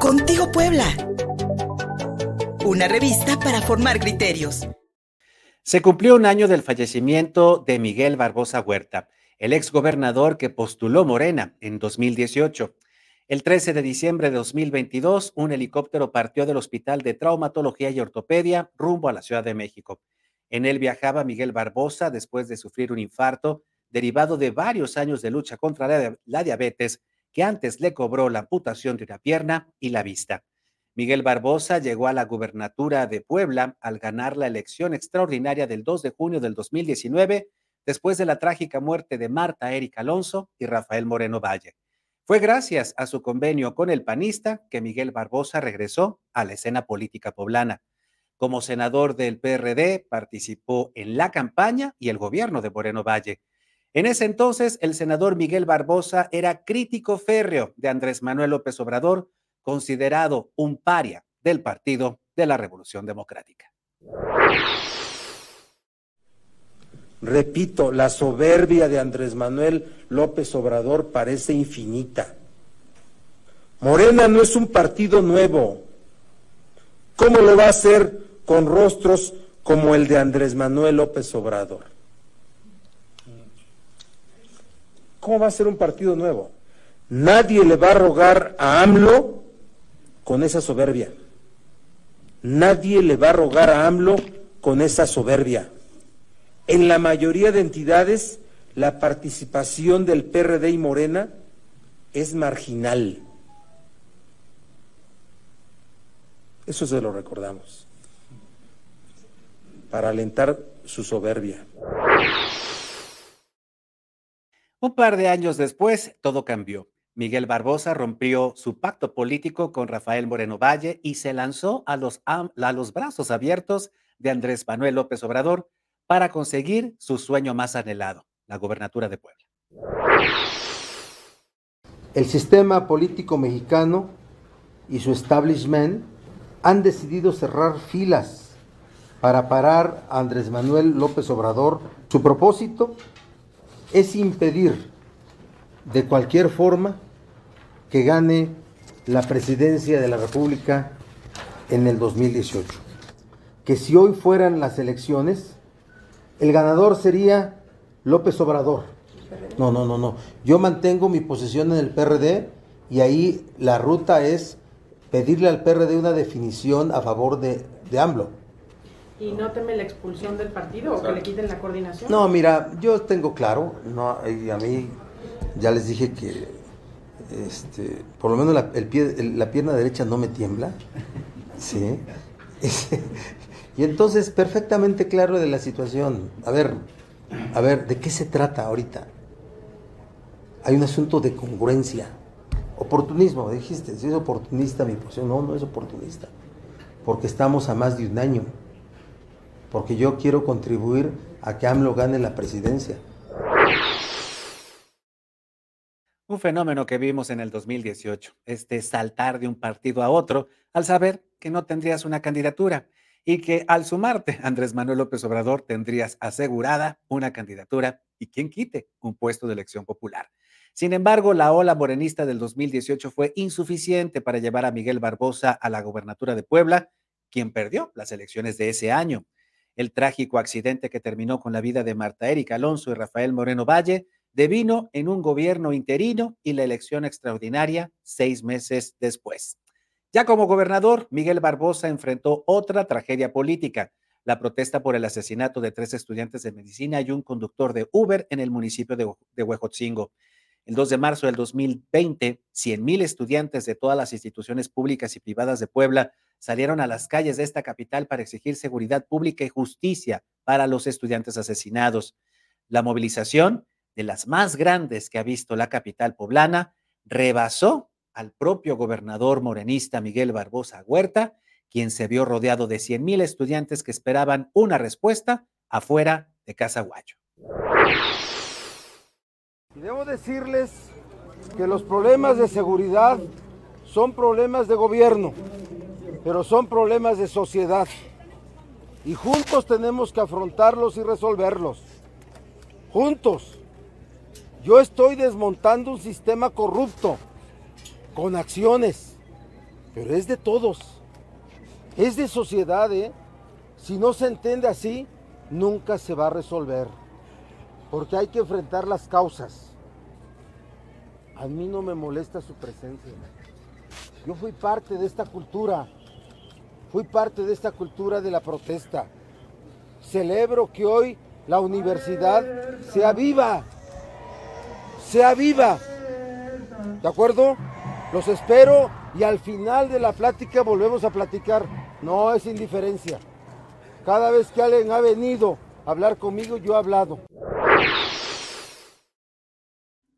Contigo Puebla. Una revista para formar criterios. Se cumplió un año del fallecimiento de Miguel Barbosa Huerta, el exgobernador que postuló Morena en 2018. El 13 de diciembre de 2022, un helicóptero partió del Hospital de Traumatología y Ortopedia rumbo a la Ciudad de México. En él viajaba Miguel Barbosa después de sufrir un infarto derivado de varios años de lucha contra la, la diabetes que antes le cobró la amputación de una pierna y la vista. Miguel Barbosa llegó a la gubernatura de Puebla al ganar la elección extraordinaria del 2 de junio del 2019, después de la trágica muerte de Marta Erika Alonso y Rafael Moreno Valle. Fue gracias a su convenio con el panista que Miguel Barbosa regresó a la escena política poblana. Como senador del PRD, participó en la campaña y el gobierno de Moreno Valle. En ese entonces, el senador Miguel Barbosa era crítico férreo de Andrés Manuel López Obrador, considerado un paria del Partido de la Revolución Democrática. Repito, la soberbia de Andrés Manuel López Obrador parece infinita. Morena no es un partido nuevo. ¿Cómo lo va a hacer con rostros como el de Andrés Manuel López Obrador? ¿Cómo va a ser un partido nuevo? Nadie le va a rogar a AMLO con esa soberbia. Nadie le va a rogar a AMLO con esa soberbia. En la mayoría de entidades, la participación del PRD y Morena es marginal. Eso se lo recordamos. Para alentar su soberbia. Un par de años después, todo cambió. Miguel Barbosa rompió su pacto político con Rafael Moreno Valle y se lanzó a los, los brazos abiertos de Andrés Manuel López Obrador para conseguir su sueño más anhelado, la gobernatura de Puebla. El sistema político mexicano y su establishment han decidido cerrar filas para parar a Andrés Manuel López Obrador. Su propósito es impedir de cualquier forma que gane la presidencia de la República en el 2018. Que si hoy fueran las elecciones, el ganador sería López Obrador. No, no, no, no. Yo mantengo mi posición en el PRD y ahí la ruta es pedirle al PRD una definición a favor de, de AMLO ¿Y no teme la expulsión del partido o que le quiten la coordinación? No, mira, yo tengo claro, no, y a mí ya les dije que este, por lo menos la, el pie, la pierna derecha no me tiembla. ¿sí? y entonces, perfectamente claro de la situación. A ver, a ver, ¿de qué se trata ahorita? Hay un asunto de congruencia. Oportunismo, dijiste, si es oportunista mi posición. No, no es oportunista. Porque estamos a más de un año porque yo quiero contribuir a que AMLO gane la presidencia. Un fenómeno que vimos en el 2018, este saltar de un partido a otro al saber que no tendrías una candidatura y que al sumarte Andrés Manuel López Obrador tendrías asegurada una candidatura y quien quite un puesto de elección popular. Sin embargo, la ola morenista del 2018 fue insuficiente para llevar a Miguel Barbosa a la gobernatura de Puebla, quien perdió las elecciones de ese año. El trágico accidente que terminó con la vida de Marta Erika Alonso y Rafael Moreno Valle devino en un gobierno interino y la elección extraordinaria seis meses después. Ya como gobernador, Miguel Barbosa enfrentó otra tragedia política, la protesta por el asesinato de tres estudiantes de medicina y un conductor de Uber en el municipio de, Huejotzingo. El 2 de marzo del 2020, 100.000 estudiantes de todas las instituciones públicas y privadas de Puebla salieron a las calles de esta capital para exigir seguridad pública y justicia para los estudiantes asesinados. La movilización, de las más grandes que ha visto la capital poblana, rebasó al propio gobernador morenista Miguel Barbosa Huerta, quien se vio rodeado de 100 mil estudiantes que esperaban una respuesta afuera de Casa Guayo. Debo decirles que los problemas de seguridad son problemas de gobierno pero son problemas de sociedad y juntos tenemos que afrontarlos y resolverlos. Juntos. Yo estoy desmontando un sistema corrupto con acciones, pero es de todos, es de sociedad, ¿eh? Si no se entiende así, nunca se va a resolver, porque hay que enfrentar las causas. A mí no me molesta su presencia. Yo fui parte de esta cultura, fui parte de esta cultura de la protesta. Celebro que hoy la universidad sea viva, sea viva. ¿De acuerdo? Los espero y al final de la plática volvemos a platicar. No es indiferencia. Cada vez que alguien ha venido a hablar conmigo, yo he hablado.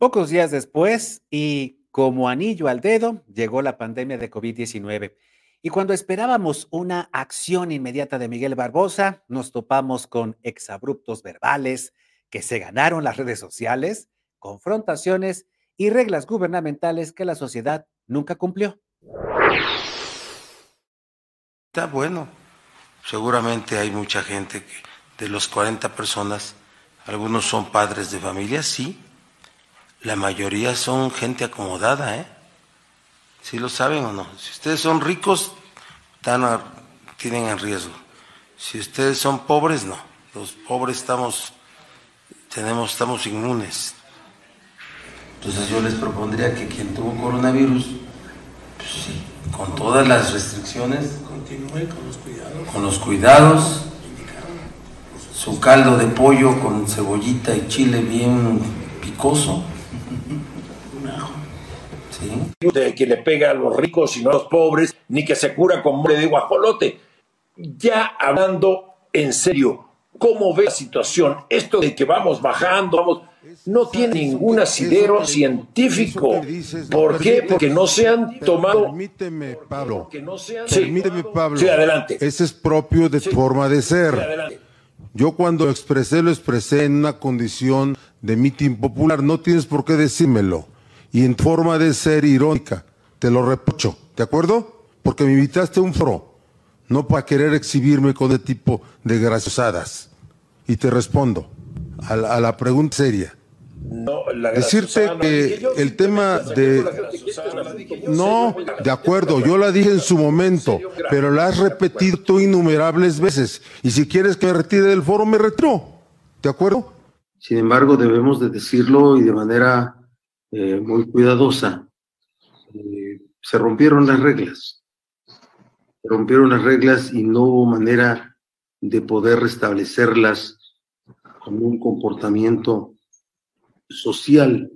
Pocos días después, y como anillo al dedo, llegó la pandemia de COVID-19. Y cuando esperábamos una acción inmediata de Miguel Barbosa, nos topamos con exabruptos verbales que se ganaron las redes sociales, confrontaciones y reglas gubernamentales que la sociedad nunca cumplió. Está bueno. Seguramente hay mucha gente que de los 40 personas, algunos son padres de familia, sí. La mayoría son gente acomodada, ¿eh? ¿Sí lo saben o no? Si ustedes son ricos, están tienen en riesgo. Si ustedes son pobres, no. Los pobres estamos, tenemos, estamos inmunes. Entonces yo les propondría que quien tuvo coronavirus, pues sí, con todas las restricciones, continúe con los cuidados. Con los cuidados, su caldo de pollo con cebollita y chile bien picoso de que le pega a los ricos y no a los pobres, ni que se cura con mole de guajolote. Ya hablando en serio, ¿cómo ve la situación? Esto de que vamos bajando, vamos, no tiene ningún asidero científico. ¿Por qué? Porque no se han tomado. Permíteme, Pablo. Sí. Permíteme, Pablo. Sí, adelante. Ese es propio de tu forma de ser. Yo cuando expresé, lo expresé en una condición de mitin popular. No tienes por qué decírmelo y en forma de ser irónica. Te lo reprocho, ¿de acuerdo? Porque me invitaste a un foro, no para querer exhibirme con ese tipo de graciosadas. Y te respondo a la, a la pregunta seria. No, la Decirte que yo, el tema de... No, de acuerdo, yo la dije en su momento, pero la has repetido tú innumerables veces. Y si quieres que me retire del foro, me retiro. ¿De acuerdo? Sin embargo, debemos de decirlo y de manera eh, muy cuidadosa. Eh, se rompieron las reglas. Se rompieron las reglas y no hubo manera de poder restablecerlas con un comportamiento social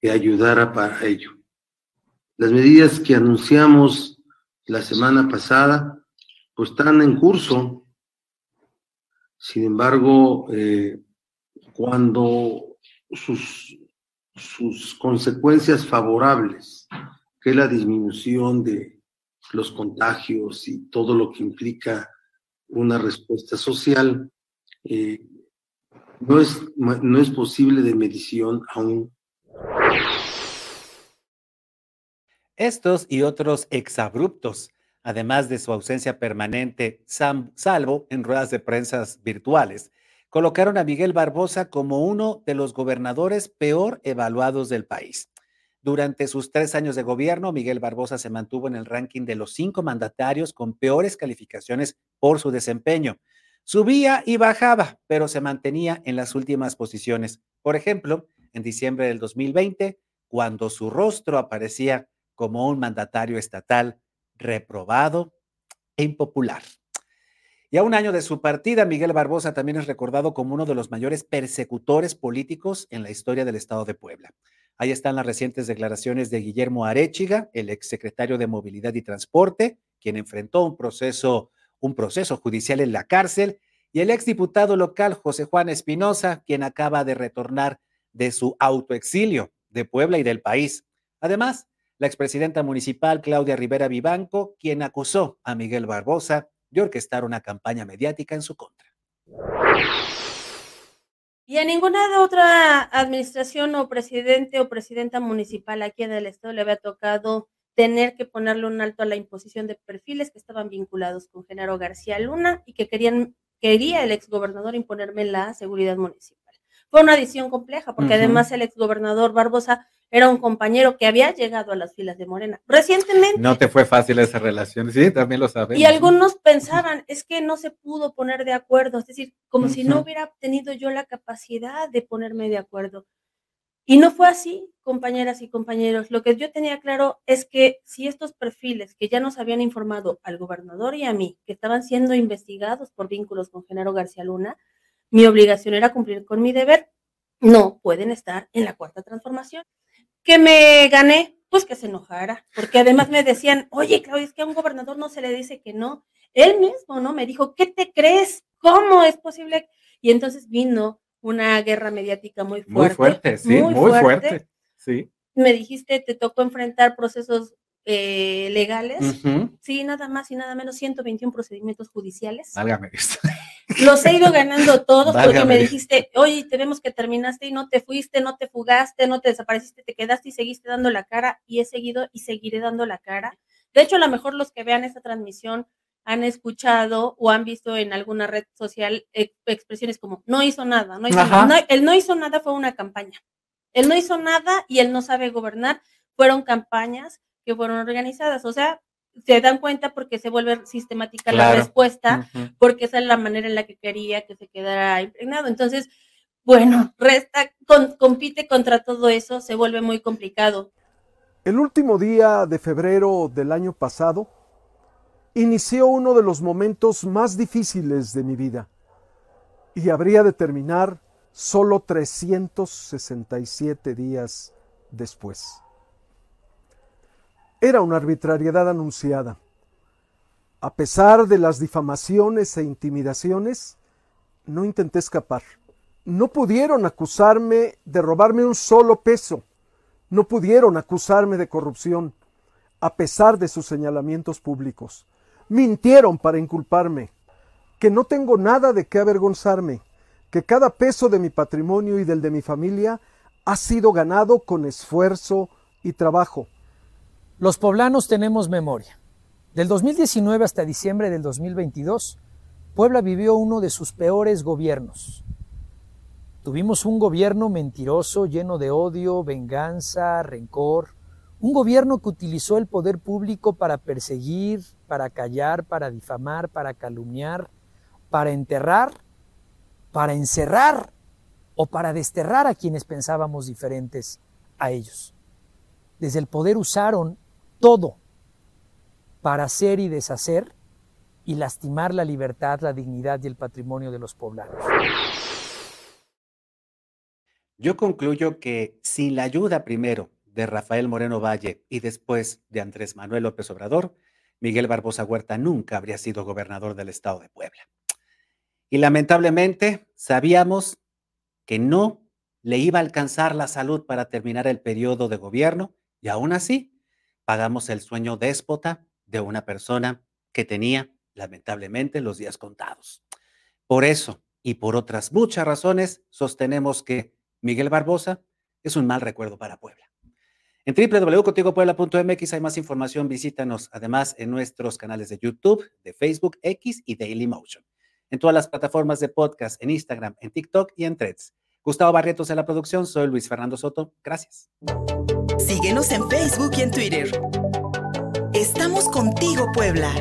que ayudara para ello. Las medidas que anunciamos la semana pasada, pues están en curso. Sin embargo, eh, cuando sus, sus consecuencias favorables, que es la disminución de los contagios y todo lo que implica una respuesta social, eh, no, es, no es posible de medición aún. Estos y otros exabruptos, además de su ausencia permanente, salvo en ruedas de prensa virtuales, colocaron a Miguel Barbosa como uno de los gobernadores peor evaluados del país. Durante sus tres años de gobierno, Miguel Barbosa se mantuvo en el ranking de los cinco mandatarios con peores calificaciones por su desempeño. Subía y bajaba, pero se mantenía en las últimas posiciones. Por ejemplo, en diciembre del 2020, cuando su rostro aparecía como un mandatario estatal reprobado e impopular. Y a un año de su partida, Miguel Barbosa también es recordado como uno de los mayores persecutores políticos en la historia del Estado de Puebla. Ahí están las recientes declaraciones de Guillermo Arechiga, el exsecretario de Movilidad y Transporte, quien enfrentó un proceso, judicial en la cárcel, y el exdiputado local José Juan Espinosa, quien acaba de retornar de su autoexilio de Puebla y del país. Además, la expresidenta municipal Claudia Rivera Vivanco, quien acusó a Miguel Barbosa de orquestar una campaña mediática en su contra. Y a ninguna otra administración o presidente o presidenta municipal aquí en el estado le había tocado tener que ponerle un alto a la imposición de perfiles que estaban vinculados con Genaro García Luna y que querían, quería el exgobernador imponerme la seguridad municipal. fue una decisión compleja, porque además el exgobernador Barbosa era un compañero que había llegado a las filas de Morena. Recientemente. No te fue fácil esa relación, sí, también lo sabemos. Y algunos pensaban, es que no se pudo poner de acuerdo, es decir, como si no hubiera tenido yo la capacidad de ponerme de acuerdo. Y no fue así, compañeras y compañeros. Lo que yo tenía claro es que si estos perfiles que ya nos habían informado al gobernador y a mí, que estaban siendo investigados por vínculos con Genaro García Luna, mi obligación era cumplir con mi deber, no pueden estar en la cuarta transformación. ¿Qué me gané? Pues que se enojara, porque además me decían, oye, Claudia, es que a un gobernador no se le dice que no. Él mismo, ¿no? Me dijo, ¿qué te crees? ¿Cómo es posible? Y entonces vino una guerra mediática muy fuerte. Muy fuerte, sí, muy, fuerte. Sí. Me dijiste, te tocó enfrentar procesos eh, legales. Sí, nada más y nada menos 121 procedimientos judiciales. Válgame esto. Los he ido ganando todos porque me dijiste, oye, tenemos que terminaste y no te fuiste, no te fugaste, no te desapareciste, te quedaste y seguiste dando la cara y he seguido y seguiré dando la cara. De hecho, a lo mejor los que vean esta transmisión han escuchado o han visto en alguna red social expresiones como no hizo nada, no hizo nada. él no hizo nada fue una campaña. Él no hizo nada y él no sabe gobernar. Fueron campañas que fueron organizadas. O sea, se dan cuenta porque se vuelve sistemática la respuesta, porque esa es la manera en la que quería que se quedara impregnado. Entonces, bueno, resta, compite contra todo eso, se vuelve muy complicado. El último día de febrero del año pasado, inició uno de los momentos más difíciles de mi vida y habría de terminar solo 367 días después. Era una arbitrariedad anunciada. A pesar de las difamaciones e intimidaciones, no intenté escapar. No pudieron acusarme de robarme un solo peso. No pudieron acusarme de corrupción, a pesar de sus señalamientos públicos mintieron para inculparme, que no tengo nada de qué avergonzarme, que cada peso de mi patrimonio y del de mi familia ha sido ganado con esfuerzo y trabajo. Los poblanos tenemos memoria. Del 2019 hasta diciembre del 2022, Puebla vivió uno de sus peores gobiernos. Tuvimos un gobierno mentiroso, lleno de odio, venganza, rencor, un gobierno que utilizó el poder público para perseguir, para callar, para difamar, para calumniar, para enterrar, para encerrar o para desterrar a quienes pensábamos diferentes a ellos. Desde el poder usaron todo para hacer y deshacer y lastimar la libertad, la dignidad y el patrimonio de los poblanos. Yo concluyo que sin la ayuda primero de Rafael Moreno Valle y después de Andrés Manuel López Obrador, Miguel Barbosa Huerta nunca habría sido gobernador del estado de Puebla. Y lamentablemente sabíamos que no le iba a alcanzar la salud para terminar el periodo de gobierno y aún así pagamos el sueño déspota de una persona que tenía lamentablemente los días contados. Por eso y por otras muchas razones sostenemos que Miguel Barbosa es un mal recuerdo para Puebla. En www.contigopuebla.mx hay más información, visítanos además en nuestros canales de YouTube, de Facebook, X y Dailymotion. En todas las plataformas de podcast, en Instagram, en TikTok y en Threads. Gustavo Barrientos en la producción, soy Luis Fernando Soto. Gracias. Síguenos en Facebook y en Twitter. Estamos contigo, Puebla.